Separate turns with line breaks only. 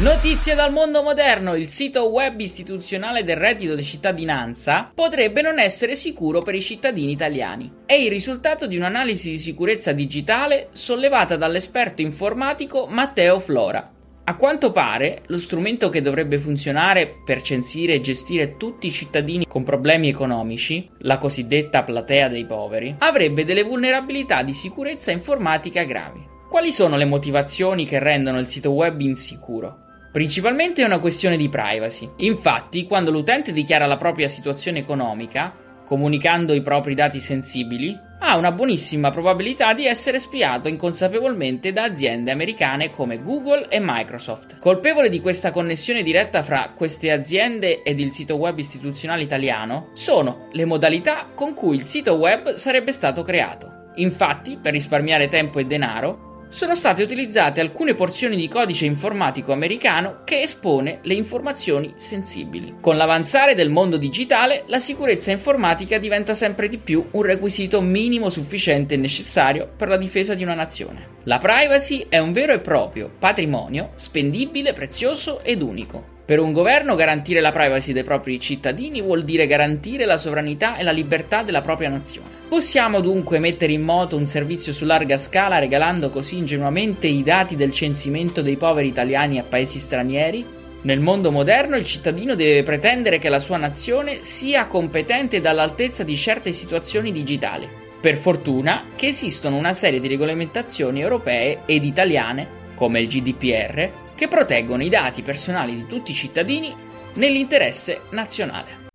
Notizie dal mondo moderno. Il sito web istituzionale del reddito di cittadinanza potrebbe non essere sicuro per i cittadini italiani. È il risultato di un'analisi di sicurezza digitale sollevata dall'esperto informatico Matteo Flora. A quanto pare, lo strumento che dovrebbe funzionare per censire e gestire tutti i cittadini con problemi economici, la cosiddetta platea dei poveri, avrebbe delle vulnerabilità di sicurezza informatica gravi. Quali sono le motivazioni che rendono il sito web insicuro? Principalmente è una questione di privacy. Infatti, quando l'utente dichiara la propria situazione economica, comunicando i propri dati sensibili, ha una buonissima probabilità di essere spiato inconsapevolmente da aziende americane come Google e Microsoft. Colpevole di questa connessione diretta fra queste aziende ed il sito web istituzionale italiano sono le modalità con cui il sito web sarebbe stato creato. Infatti, per risparmiare tempo e denaro, sono state utilizzate alcune porzioni di codice informatico americano che espone le informazioni sensibili. Con l'avanzare del mondo digitale, la sicurezza informatica diventa sempre di più un requisito minimo sufficiente e necessario per la difesa di una nazione. La privacy è un vero e proprio patrimonio spendibile, prezioso ed unico. Per un governo garantire la privacy dei propri cittadini vuol dire garantire la sovranità e la libertà della propria nazione. Possiamo dunque mettere in moto un servizio su larga scala regalando così ingenuamente i dati del censimento dei poveri italiani a paesi stranieri? Nel mondo moderno il cittadino deve pretendere che la sua nazione sia competente ed all'altezza di certe situazioni digitali. Per fortuna che esistono una serie di regolamentazioni europee ed italiane, come il GDPR, che proteggono i dati personali di tutti i cittadini nell'interesse nazionale.